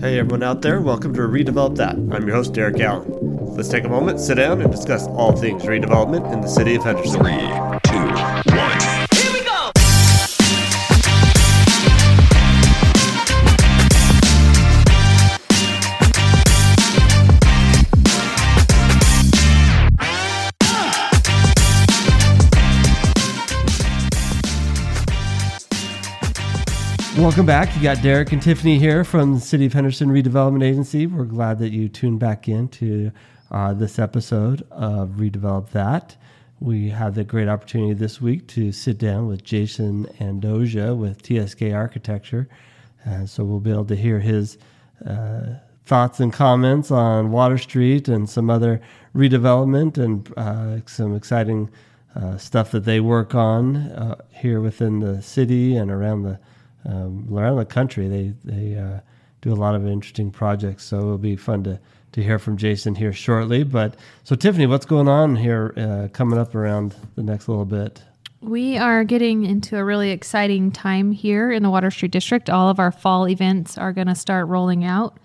Hey everyone out there, welcome to Redevelop That. I'm your host, Derek Allen. Let's take a moment, sit down, and discuss all things redevelopment in the city of Henderson. Three, two, one. Welcome back. You got Derek and Tiffany here from the City of Henderson Redevelopment Agency. We're glad that you tuned back in to uh, this episode of Redevelop That. We had the great opportunity this week to sit down with Jason Andoscia with TSK Architecture. Uh, so we'll be able to hear his uh, thoughts and comments on Water Street and some other redevelopment and uh, some exciting uh, stuff that they work on uh, here within the city and around the um, around the country. They they uh, do a lot of interesting projects, so it'll be fun to to hear from Jason here shortly. But so Tiffany, what's going on here uh, coming up around the next little bit? We are getting into a really exciting time here in the Water Street District. All of our fall events are going to start rolling out.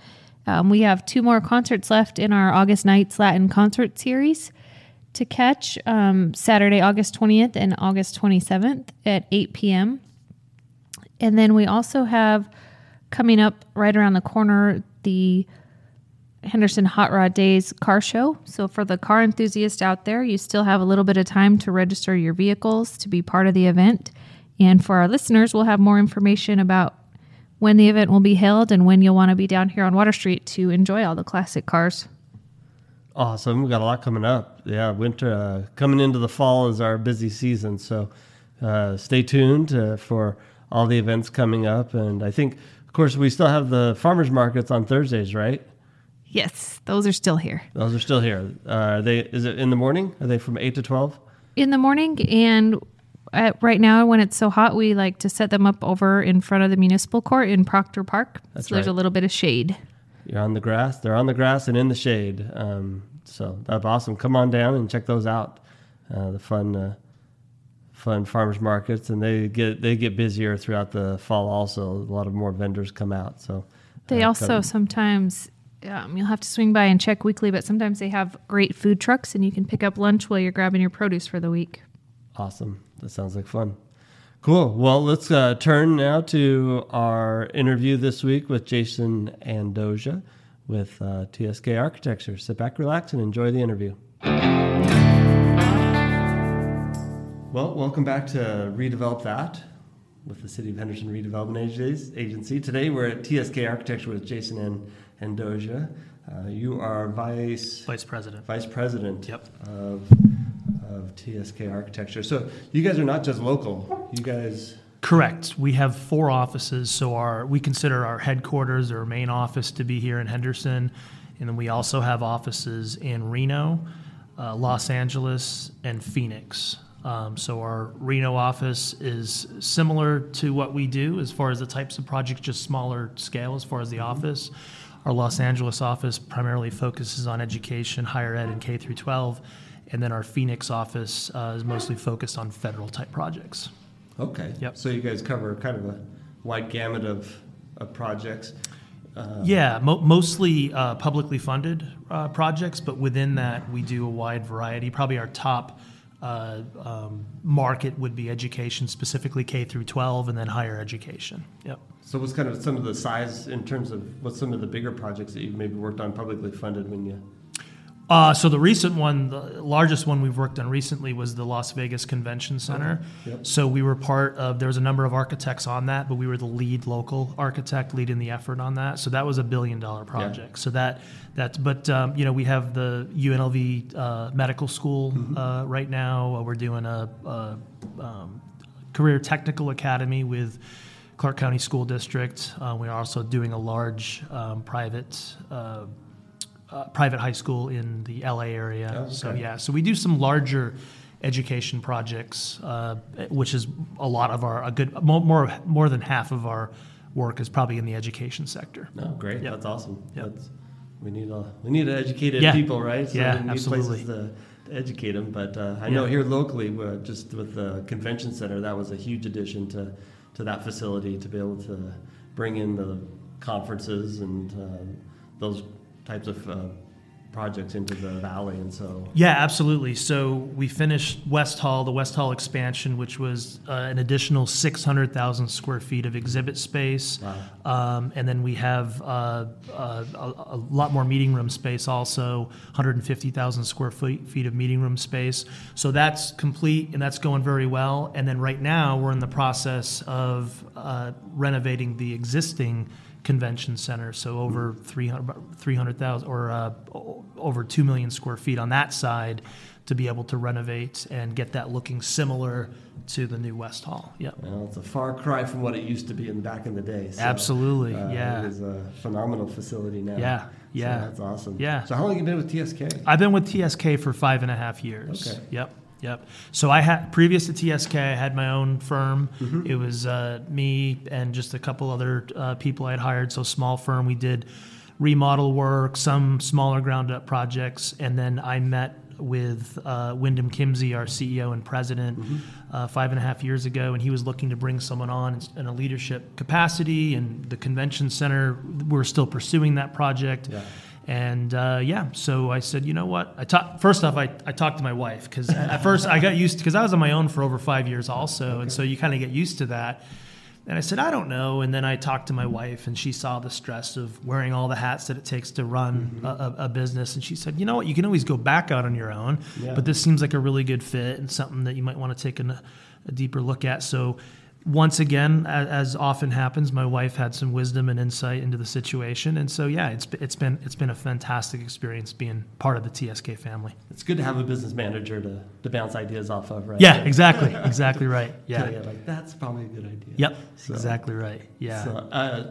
Um, we have two more concerts left in our August Nights Latin Concert Series to catch um, Saturday, August 20th and August 27th at 8 p.m. And then we also have coming up right around the corner the Henderson Hot Rod Days car show. So, for the car enthusiast out there, you still have a little bit of time to register your vehicles to be part of the event. And for our listeners, we'll have more information about when the event will be held and when you'll want to be down here on Water Street to enjoy all the classic cars. Awesome, We've got a lot coming up. Yeah, winter uh, coming into the fall is our busy season, so uh, stay tuned uh, for all the events coming up. And I think, of course, we still have the farmers markets on Thursdays, right? Yes, those are still here Those are still here. Uh, are they? Is it in the morning? Are they from eight to twelve? in the morning. And at, right now, when it's so hot, we like to set them up over in front of the municipal court in Proctor Park. That's so there's a little bit of shade. You're on the grass. They're on the grass and in the shade. Um, so that's awesome. Come on down and check those out. Uh, the fun, uh, fun farmers markets, and they get they get busier throughout the fall. Also, a lot of more vendors come out. So They uh, also come- sometimes um, you'll have to swing by and check weekly, but sometimes they have great food trucks and you can pick up lunch while you're grabbing your produce for the week. Awesome. That sounds like fun. Cool. Well, let's uh, turn now to our interview this week with Jason Andoscia with uh, TSK Architecture. Sit back, relax, and enjoy the interview. Well, welcome back to Redevelop That with the City of Henderson Redevelopment Agency. Today we're at TSK Architecture with Jason and Andoscia. Uh, you are vice Vice President. vice president Yep. of, of TSK Architecture. So you guys are not just local. You guys, Correct. We have four offices, so our we consider our headquarters or main office to be here in Henderson, and then we also have offices in Reno, uh, Los Angeles, and Phoenix. Um, so our Reno office is similar to what we do as far as the types of projects, just smaller scale as far as the office. Our Los Angeles office primarily focuses on education, higher ed, and K through 12, and then our Phoenix office uh, is mostly focused on federal type projects. okay. Yep. So you guys cover kind of a wide gamut of, of projects. Yeah, mo- mostly uh, publicly funded uh, projects, but within that, we do a wide variety. Probably our top uh, Uh, um, market would be education, specifically K through 12, and then higher education. Yep. So what's kind of some of the size in terms of what's some of the bigger projects that you've maybe worked on publicly funded when you? Uh, so the recent one, the largest one we've worked on recently was the Las Vegas Convention Center. Yep. So we were part of. There was a number of architects on that, but we were the lead local architect leading the effort on that. So that was a billion dollar project. So that that's. But um, you know we have the UNLV uh, Medical School uh, right now. Uh, we're doing a, a um, career technical academy with. Clark County School District. Uh, we are also doing a large um, private uh, uh, private high school in the LA area. Oh, So yeah, so we do some larger education projects, uh, which is a lot of our a good more more more than half of our work is probably in the education sector. No, great. Yep. That's awesome. That's, we need a, we need educated Yeah. people, right? So Yeah, we need absolutely. places to, to educate them. But uh, I know here locally, just with the convention center, that was a huge addition to, to that facility to be able to bring in the conferences and uh, those types of uh, projects into the valley, and so Yeah, absolutely. So we finished West Hall, the West Hall expansion, which was uh, an additional 600,000 square feet of exhibit space. Um, and then we have uh, uh, a, a lot more meeting room space also, 150,000 square feet, feet of meeting room space. So that's complete and that's going very well. And then right now we're in the process of uh, renovating the existing convention center, so over 300 300,000 or uh, over 2 million square feet on that side to be able to renovate and get that looking similar to the new West Hall. Yep. well, it's a far cry from what it used to be in back in the day. So, Absolutely, uh, yeah. It is a phenomenal facility now. Yeah, So yeah. that's awesome. Yeah. So how long have you been with TSK? I've been with TSK for five and a half years. Okay. Yep. Yep. So I had previous to TSK, I had my own firm. Mm-hmm. It was uh, me and just a couple other uh, people I had hired. So small firm. We did remodel work, some smaller ground up projects, and then I met with uh, Windom Kimsey, our CEO and president, Mm-hmm. uh, five and a half years ago, and he was looking to bring someone on in- a leadership capacity. And the convention center, we're still pursuing that project. Yeah. And uh, yeah, so I said, you know what? I talked first off. I, I talked to my wife because at first I got used because I was on my own for over five years also, and so you kind of get used to that. And I said, I don't know. And then I talked to my wife, and she saw the stress of wearing all the hats that it takes to run a, a, a business. And she said, you know what? You can always go back out on your own, Yeah. but this seems like a really good fit and something that you might want to take an, a deeper look at. So once again, as, often happens, my wife had some wisdom and insight into the situation, and so yeah, it's it's been it's been a fantastic experience being part of the TSK family. It's good to have a business manager to, to bounce ideas off of, right? Yeah, exactly, exactly right. Yeah. Yeah. like that's probably a good idea. Yep. So- Exactly right. Yeah. So, uh,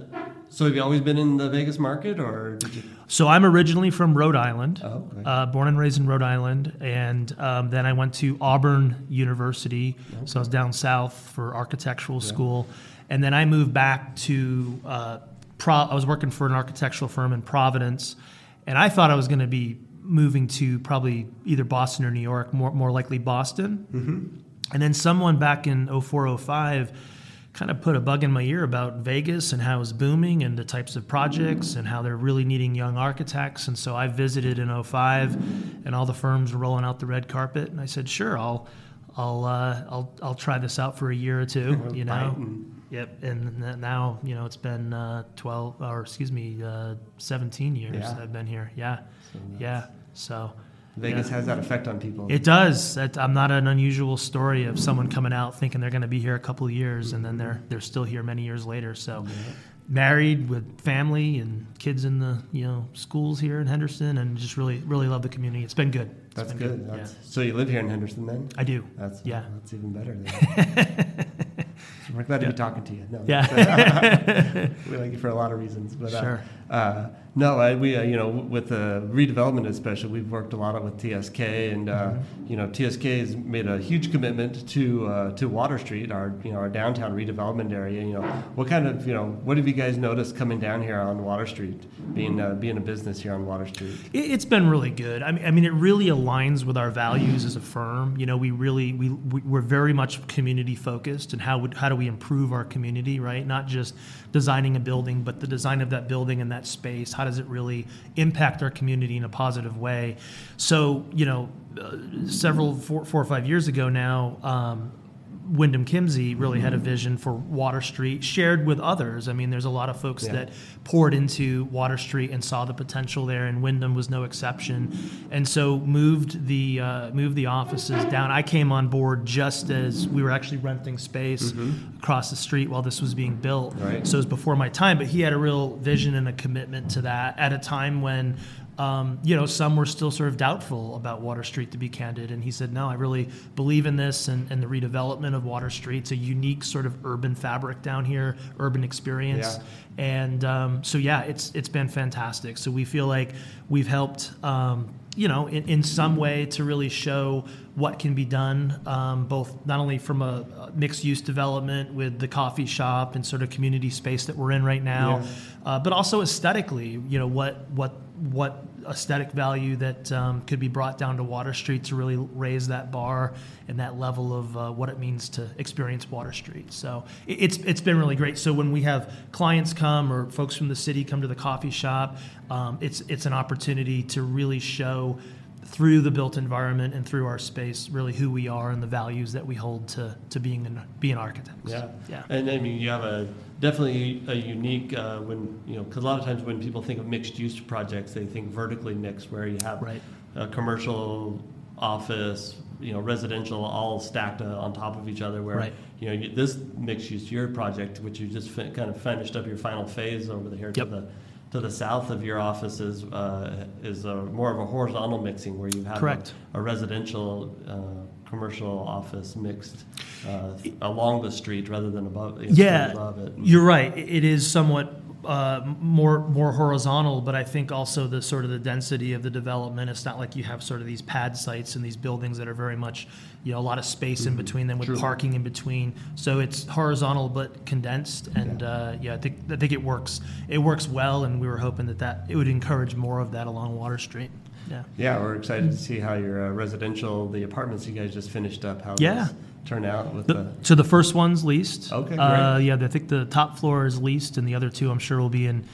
so have you always been in the Vegas market, or did you? So I'm originally from Rhode Island, Oh, okay. uh, born and raised in Rhode Island, and um, then I went to Auburn University. So I was down south for architectural school, and then I moved back to. Uh, Pro- I was working for an architectural firm in Providence, and I thought I was going to be moving to probably either Boston or New York, more more likely Boston. Mm-hmm. And then someone back in 0405 kind of put a bug in my ear about Vegas and how it's booming and the types of projects and how they're really needing young architects. And so I visited in 05 and all the firms were rolling out the red carpet. And I said, sure, I'll, I'll, uh, I'll, I'll try this out for a year or two, you know? Yep. And now, you know, it's been uh, 12 or excuse me, uh, 17 years Yeah. I've been here. Yeah. yeah. So Vegas yeah. has that effect on people. It does. That, I'm not an unusual story of someone coming out thinking they're going to be here a couple of years and then they're they're still here many years later. So, married with family and kids in the you know schools here in Henderson, and just really really love the community. It's been good. It's That's been good. Yeah. That's, So you live here in Henderson then? I do. That's Yeah. That's even better. Then. We're glad to be talking to you. No, Yeah. we like you for a lot of reasons, but Sure. uh, uh, no, I, we uh, you know with the redevelopment especially, we've worked a lot with TSK, and uh, Mm-hmm. you know TSK has made a huge commitment to uh, to Water Street, our you know our downtown redevelopment area. You know, what kind of you know what have you guys noticed coming down here on Water Street, being uh, being a business here on Water Street? It- It's been really good. I mean, I mean, it really aligns with our values as a firm. You know, we really we we- we're very much community focused, and how would how do we improve our community, right? Not just designing a building, but the design of that building and that space. How does it really impact our community in a positive way? So, you know, uh, several four, four or five years ago now. Um, Windom Kimsey really had a vision for Water Street, shared with others. I mean, there's a lot of folks Yeah. that poured into Water Street and saw the potential there, and Windom was no exception. And so moved the uh, moved the offices down. I came on board just as we were actually renting space across the street while this was being built. Right. So it was before my time, but he had a real vision and a commitment to that at a time when. Um, you know, some were still sort of doubtful about Water Street, to be candid. And he said, No, I really believe in this and, and the redevelopment of Water Street. It's a unique sort of urban fabric down here, urban experience. Yeah. And um, so, yeah, it's it's been fantastic. So we feel like we've helped um, you know, in, in some way to really show what can be done, um, both not only from a, a mixed use development with the coffee shop and sort of community space that we're in right now, Yeah. uh, but also aesthetically, you know, what what what aesthetic value that um, could be brought down to Water Street to really raise that bar and that level of uh, what it means to experience Water Street. So it- it's it's been really great. So when we have clients come or folks from the city come to the coffee shop, um, it's it's an opportunity to really show through the built environment and through our space really who we are and the values that we hold to to being an being architects. Yeah, Yeah. And I mean, you have a definitely a unique uh, when you know because a lot of times when people think of mixed use projects, they think vertically mixed, where you have Right. a commercial, office, you know, residential, all stacked uh, on top of each other. Where Right. you know you, this mixed use your project, which you just fin- kind of finished up your final phase over the here Yep. to the. To the south of your office is uh, is a, more of a horizontal mixing where you have a- a residential, uh, commercial office mixed uh, along the street rather than above, Yeah, above it. you're right. It is somewhat uh, more more horizontal, but I think also the sort of the density of the development. It's not like you have sort of these pad sites and these buildings that are very much, you know, a lot of space in between them with True. parking in between. So it's horizontal but condensed, and uh, yeah, I think I think it works. It works well, and we were hoping that that it would encourage more of that along Water Street. Yeah. Yeah, we're excited to see how your uh, residential, the apartments you guys just finished up, how Yeah. those turn out with The, the. so the first one's leased. Okay, Uh, great. yeah, I think the top floor is leased, and the other two, I'm sure, will be in,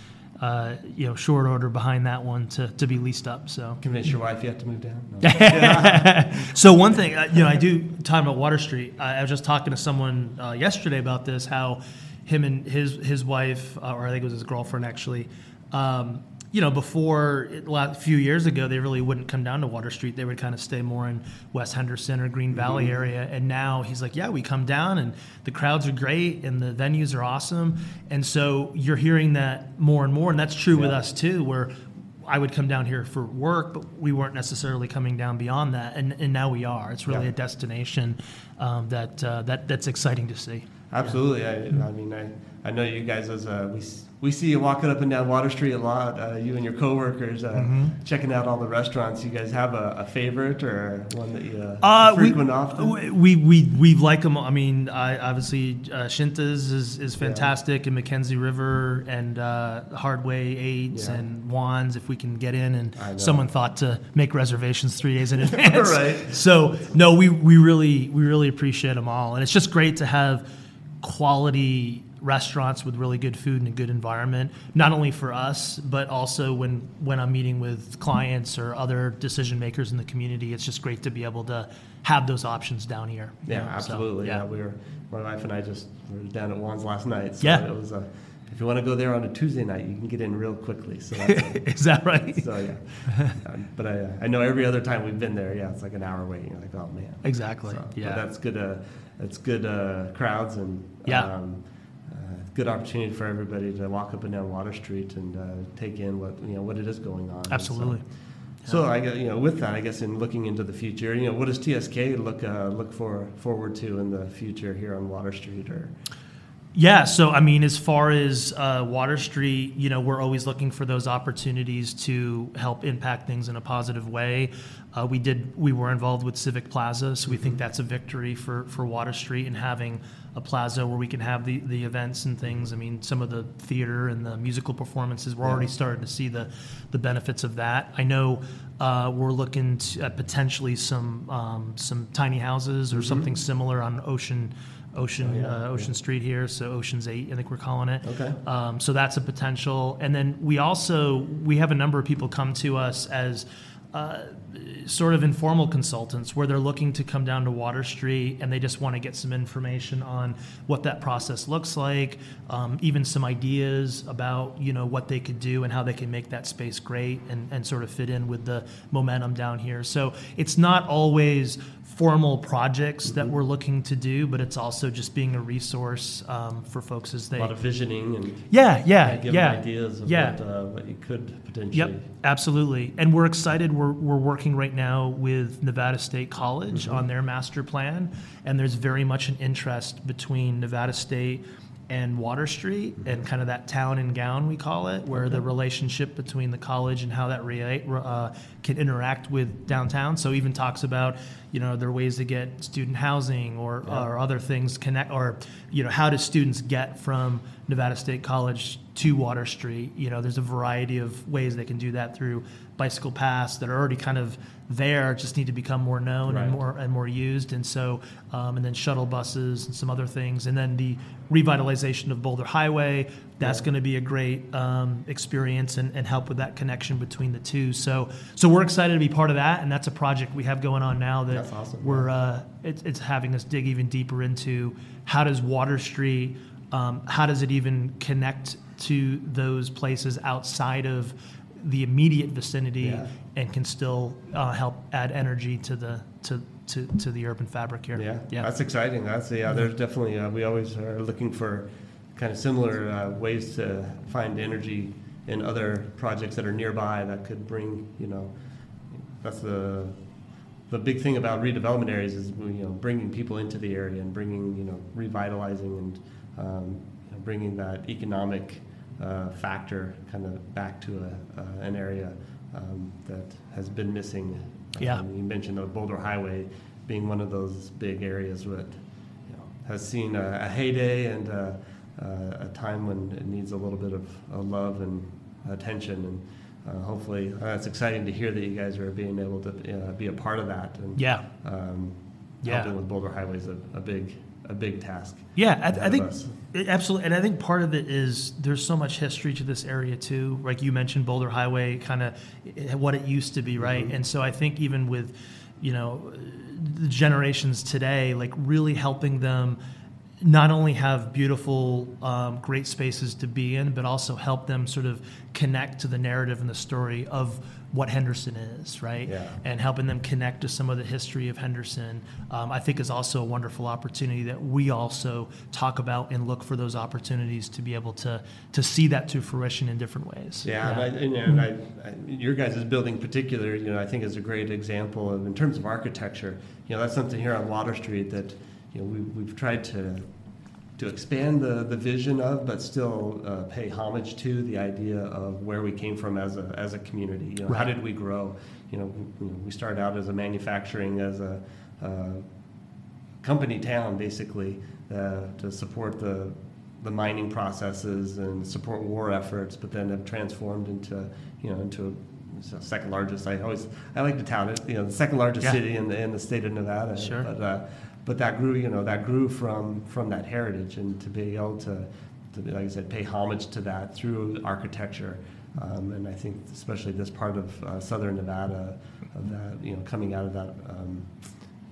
uh, you know, short order behind that one to, to be leased up. So, Convince your wife you have to move down? No. so one thing, uh, you know, I do talking about Water Street. I, I was just talking to someone uh, yesterday about this. How him and his his wife, uh, or I think it was his girlfriend, actually. Um, you know, before a few years ago, they really wouldn't come down to Water Street. They would kind of stay more in West Henderson or Green Valley area. And now he's like, yeah, we come down and the crowds are great and the venues are awesome. And so you're hearing that more and more. And that's true with us too, where I would come down here for work, but we weren't necessarily coming down beyond that. And, and now we are. It's really Yeah. a destination um, that, uh, that that's exciting to see. Absolutely. I, I mean, I, I know you guys as uh, we we see you walking up and down Water Street a lot. Uh, you and your coworkers uh, Mm-hmm. checking out all the restaurants. You guys have a, a favorite or one that you uh, Uh, we, frequent often? we we we like them. I mean, I, obviously uh, Shinta's is, is fantastic, and Mackenzie River and uh, Hardway Eights Yeah. and Juan's. If we can get in, and someone thought to make reservations three days in advance. Right. So no, we we really we really appreciate them all, and it's just great to have quality restaurants with really good food and a good environment not only for us but also when when i'm meeting with clients or other decision makers in the community it's just great to be able to have those options down here Yeah, know, so, absolutely. yeah. we were my wife and I just were down at Juan's last night. So Yeah. it was a. If you want to go there on a Tuesday night, you can get in real quickly. So, that's a- is that right so yeah. Um, but I, I know every other time we've been there, yeah, it's like an hour waiting. You're like, oh man. exactly So, but yeah that's good. Uh, that's good uh, crowds and Yeah. um, uh, good opportunity for everybody to walk up and down Water Street and uh, take in what you know what it is going on. And so- absolutely So I you know with that, I guess in looking into the future, you know, what does TSK look uh, look for forward to in the future here on Water Street or Yeah, so I mean, as far as uh, Water Street, you know, we're always looking for those opportunities to help impact things in a positive way. Uh, we did, we were involved with Civic Plaza, so we think that's a victory for, for Water Street and having a plaza where we can have the, the events and things. I mean, some of the theater and the musical performances, we're already starting to see the, the benefits of that. I know uh, we're looking to, at potentially some um, some tiny houses or something similar on Ocean. Ocean Oh, yeah, uh, Ocean Street here, so Ocean's Eight, I think we're calling it. Okay. Um, so that's a potential, and then we also we have a number of people come to us as uh, sort of informal consultants where they're looking to come down to Water Street and they just want to get some information on what that process looks like, um, even some ideas about you know what they could do and how they can make that space great and, and sort of fit in with the momentum down here. So it's not always formal projects that we're looking to do, but it's also just being a resource um, for folks as they a lot of visioning and yeah, yeah, give yeah. ideas of yeah. what, uh, what you could potentially. Yep, absolutely. And we're excited. We're, we're working right now with Nevada State College Mm-hmm. on their master plan. And there's very much an interest between Nevada State and Water Street and kind of that town and gown we call it, where the relationship between the college and how that relate, uh, can interact with downtown. So even talks about you know there are ways to get student housing or, or other things connect or you know how do students get from Nevada State College to Water Street? You know there's a variety of ways they can do that through bicycle paths that are already kind of there, just need to become more known and more and more used. And so, um, and then shuttle buses and some other things. And then the revitalization of Boulder Highway, that's going to be a great um, experience and, and help with that connection between the two. So, so we're excited to be part of that. And that's a project we have going on now that That's awesome. we're, uh, it, it's having us dig even deeper into how does Water Street, um, how does it even connect to those places outside of the immediate vicinity Yeah. and can still uh, help add energy to the to, to, to the urban fabric here. Yeah, yeah, that's exciting. That's yeah. There's definitely uh, we always are looking for kind of similar uh, ways to find energy in other projects that are nearby that could bring you know that's the the big thing about redevelopment areas is you know bringing people into the area and bringing you know revitalizing and um, you know, bringing that economic uh, factor kind of back to a, uh, an area um, that has been missing. Yeah. Um, you mentioned the Boulder Highway being one of those big areas that you know, has seen a, a heyday and uh, uh, a time when it needs a little bit of love and attention. And uh, hopefully, uh, it's exciting to hear that you guys are being able to uh, be a part of that. And yeah, um, Yeah. helping with Boulder Highway is a, a big a big task. yeah. I, I think it- absolutely, and I think part of it is there's so much history to this area too. Like you mentioned, Boulder Highway, kind of eh, what it used to be, right? Mm-hmm. And so I think even with you know the generations today, like really helping them not only have beautiful, um, great spaces to be in, but also help them sort of connect to the narrative and the story of what Henderson is, right? Yeah. And helping them connect to some of the history of Henderson, um, I think is also a wonderful opportunity that we also talk about and look for those opportunities to be able to to see that to fruition in different ways. Yeah, And, I, and, and I, I, your guys' building in particular, you know, I think is a great example of in terms of architecture. You know, that's something here on Water Street that you know we, we've tried to to expand the, the vision of, but still uh, pay homage to the idea of where we came from as a as a community. You know, how did we grow? You know, we, you know, we started out as a manufacturing as a uh, company town basically uh, to support the the mining processes and support war efforts, but then have transformed into you know into a second largest. I always I like to tout it, you know, the second largest Yeah. city in the in the state of Nevada. Sure. But uh, but that grew, you know, that grew from from that heritage, and to be able to, to like I said, pay homage to that through architecture. Um, and I think especially this part of uh, southern Nevada, of that you know coming out of that um,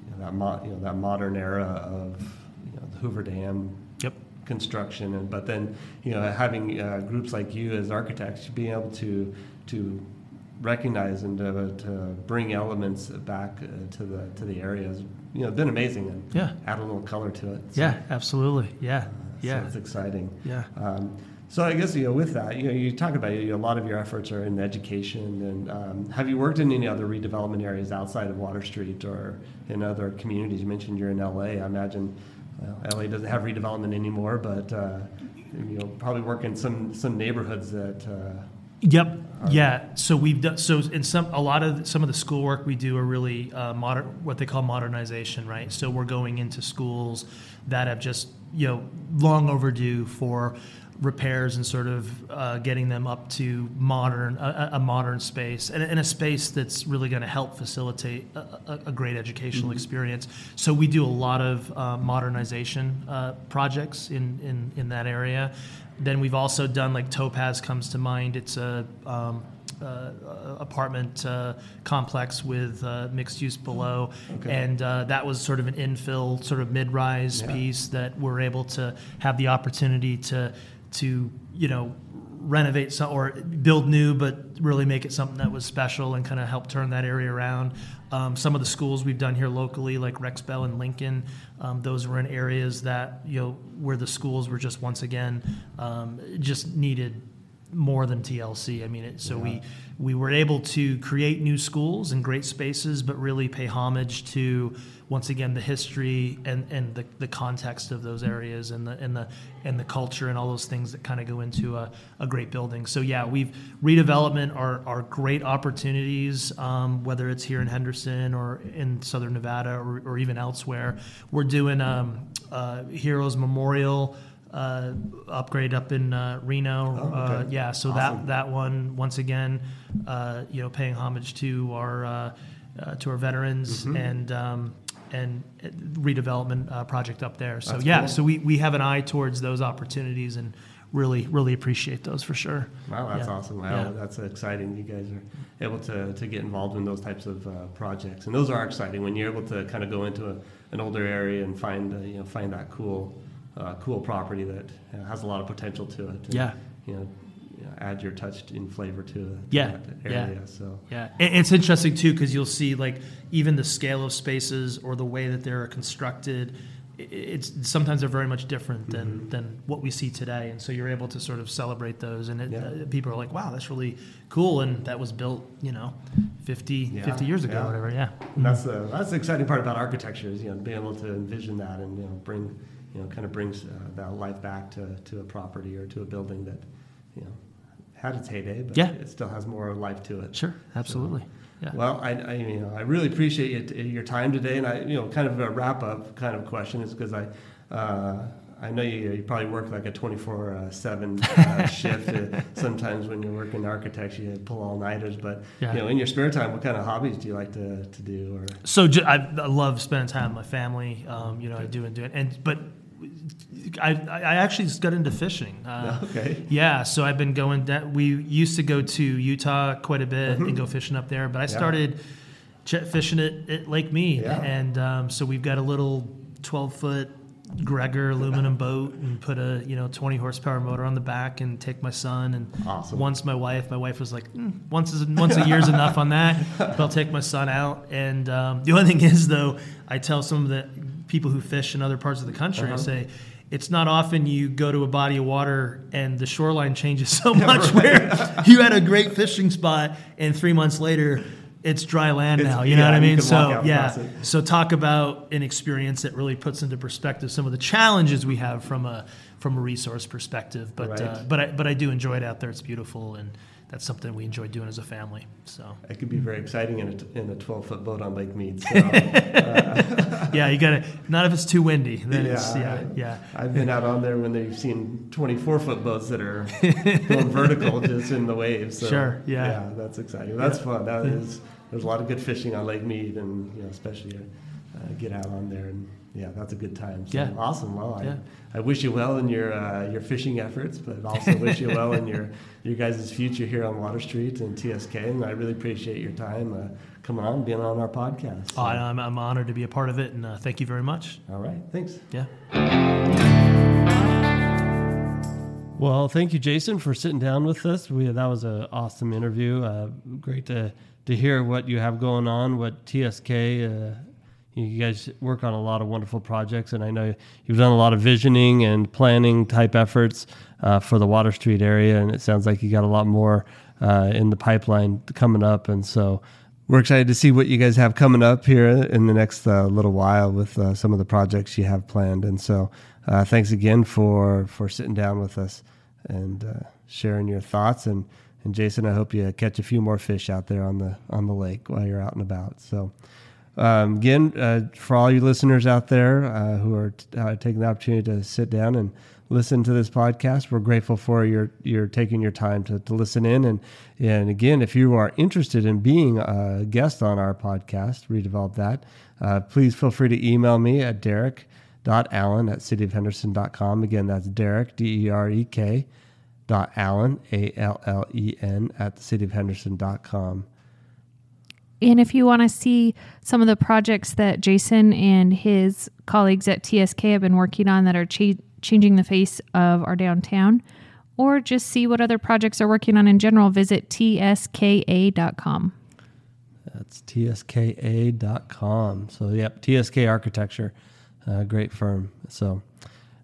you know, that mo- you know that modern era of you know, the Hoover Dam Yep. construction, and but then you know having uh, groups like you as architects being able to to recognize and to, to bring elements back uh, to the to the area has you know been amazing and Yeah. add a little color to it. So, Yeah, absolutely. Yeah, so yeah, it's exciting. yeah. Um, so I guess you know with that, you know, you talk about you know, a lot of your efforts are in education, and um, have you worked in any other redevelopment areas outside of Water Street or in other communities? You mentioned you're in LA. I imagine well, LA doesn't have redevelopment anymore, but uh, you know probably work in some some neighborhoods that. Uh, Yep. Yeah. So we've done so in some a lot of some of the schoolwork we do are really uh, modern what they call modernization, right? So we're going into schools that have just you know long overdue for repairs and sort of uh, getting them up to modern a, a modern space and, and a space that's really going to help facilitate a, a, great educational experience. So we do a lot of uh, modernization uh, projects in, in in that area. Then we've also done like Topaz comes to mind. It's a um, uh, apartment uh, complex with uh, mixed use below, Okay. and uh, that was sort of an infill, sort of mid-rise Yeah. piece that we're able to have the opportunity to to you know renovate some or build new, but really make it something that was special and kind of help turn that area around. Um, some of the schools we've done here locally, like Rex Bell and Lincoln, um, those were in areas that you know where the schools were just once again um, just needed more than TLC. I mean, it, so we we were able to create new schools and great spaces, but really pay homage to once again the history and, and the, the context of those areas and the and the and the culture and all those things that kind of go into a, a great building. So yeah, we've redevelopment are, are great opportunities, um, whether it's here in Henderson or in Southern Nevada or, or even elsewhere. We're doing um, uh, Heroes Memorial uh, upgrade up in uh, Reno. Oh, uh, yeah, so Awesome. that that one once again, uh, you know, paying homage to our uh, uh, to our veterans Mm-hmm. and. Um, and redevelopment uh, project up there. So That's yeah, cool. so we, we have an eye towards those opportunities and really really appreciate those for sure. Wow, that's Yeah. awesome. Wow, Yeah. that's exciting. You guys are able to, to get involved in those types of uh, projects, and those are exciting when you're able to kind of go into a, an older area and find uh, you know find that cool uh, cool property that has a lot of potential to it. and, Yeah. you know, add your touch in flavor to, to Yeah, that yeah. area. So Yeah, It- it's interesting too because you'll see like even the scale of spaces or the way that they're constructed. It's sometimes they're very much different than, Mm-hmm. than what we see today, and so you're able to sort of celebrate those. And it, Yeah. uh, people are like, "Wow, that's really cool," and that was built, you know, 50, Yeah, 50 years ago, whatever. Yeah, And that's the that's the exciting part about architecture is you know being able to envision that and you know bring you know kind of brings uh, that life back to, to a property or to a building that you know had its heyday, but Yeah. it still has more life to it. sure, absolutely. Yeah. Well, I, I you know I really appreciate you your time today, and I you know kind of a wrap up kind of question is because I. Uh, I know you, you probably work like a 24 uh, 7 uh, shift. Uh, sometimes when you're working architecture, you pull all nighters. But Yeah. you know, in your spare time, what kind of hobbies do you like to, to do? Or So ju- I, I love spending time with my family. Um, you know, I do and do it. And but I, I actually just got into fishing. Uh, Okay. Yeah, so I've been going. That we used to go to Utah quite a bit and go fishing up there. But I started jet fishing at, at Lake Mead, Yeah. and um, so we've got a little twelve foot. Gregor aluminum boat and put a you know 20 horsepower motor on the back and take my son and Awesome. once my wife my wife was like "Mm, once is once a year's enough on that but I'll take my son out and um, the only thing is though I tell some of the people who fish in other parts of the country Uh-huh. Say it's not often you go to a body of water and the shoreline changes so much where you had a great fishing spot and three months later it's dry land It's- now you know what I mean so yeah so talk about an experience that really puts into perspective some of the challenges we have from a from a resource perspective. But Right. uh, but I but I do enjoy it out there. It's beautiful, and that's something we enjoy doing as a family. So it could be very exciting in a, in a 12 foot boat on Lake Mead. So, yeah, you got to not if it's too windy. Then it's Yeah, yeah yeah. I've been out on there when they've seen 24 foot boats that are going vertical just in the waves. So, Sure, yeah. Yeah, that's exciting. That's fun. That is, there's a lot of good fishing on Lake Mead, and you know, especially uh, get out on there and yeah, that's a good time. So, Yeah. awesome. Well, I, Yeah. I wish you well in your uh, your fishing efforts, but also wish you well in your your guys' future here on Water Street and TSK. And I really appreciate your time uh, coming on, being on our podcast. Oh, I'm, I'm honored to be a part of it, and uh, thank you very much. All right, thanks. Yeah. Well, thank you, Jason, for sitting down with us. We that was an awesome interview. Uh, great to to hear what you have going on. What TSK, uh, you guys work on a lot of wonderful projects, and I know you've done a lot of visioning and planning type efforts uh, for the Water Street area, and it sounds like you got a lot more uh, in the pipeline coming up. And so we're excited to see what you guys have coming up here in the next uh, little while with uh, some of the projects you have planned. And so, uh, thanks again for for sitting down with us and uh, sharing your thoughts. And and Jason, I hope you catch a few more fish out there on the on the lake while you're out and about. So. Um, again, uh, for all you listeners out there uh, who are t- uh, taking the opportunity to sit down and listen to this podcast, we're grateful for your your taking your time to, to listen in. And and again, if you are interested in being a guest on our podcast, redevelop that. Uh, please feel free to email me at derek.allen at cityofhenderson.com. Again, that's Derek D E R E K dot Allen A L L E N at cityofhenderson.com. And if you want to see some of the projects that Jason and his colleagues at TSK have been working on that are cha- changing the face of our downtown, or just see what other projects are working on in general, visit tska.com. That's tska.com. So, yep, TSK Architecture, uh, great firm. So,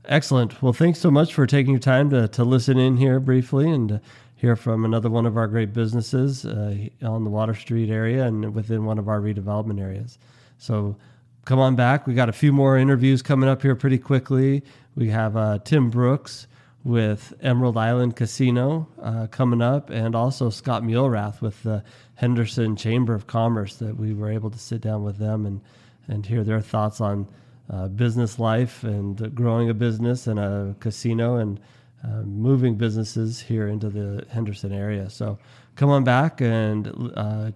excellent. Well, thanks so much for taking your time to, to listen in here briefly and to hear from another one of our great businesses uh, on the Water Street area and within one of our redevelopment areas. So come on back. We got a few more interviews coming up here pretty quickly. We have uh, Tim Brooks with Emerald Island Casino uh, coming up, and also Scott Muelrath with the Henderson Chamber of Commerce that we were able to sit down with them and, and hear their thoughts on uh, business life and growing a business and a casino and uh, moving businesses here into the Henderson area. So come on back and uh,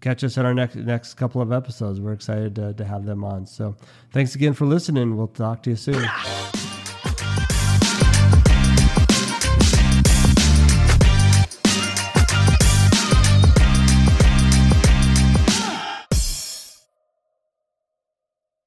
catch us in our next next couple of episodes. We're excited to, to have them on. So thanks again for listening. We'll talk to you soon.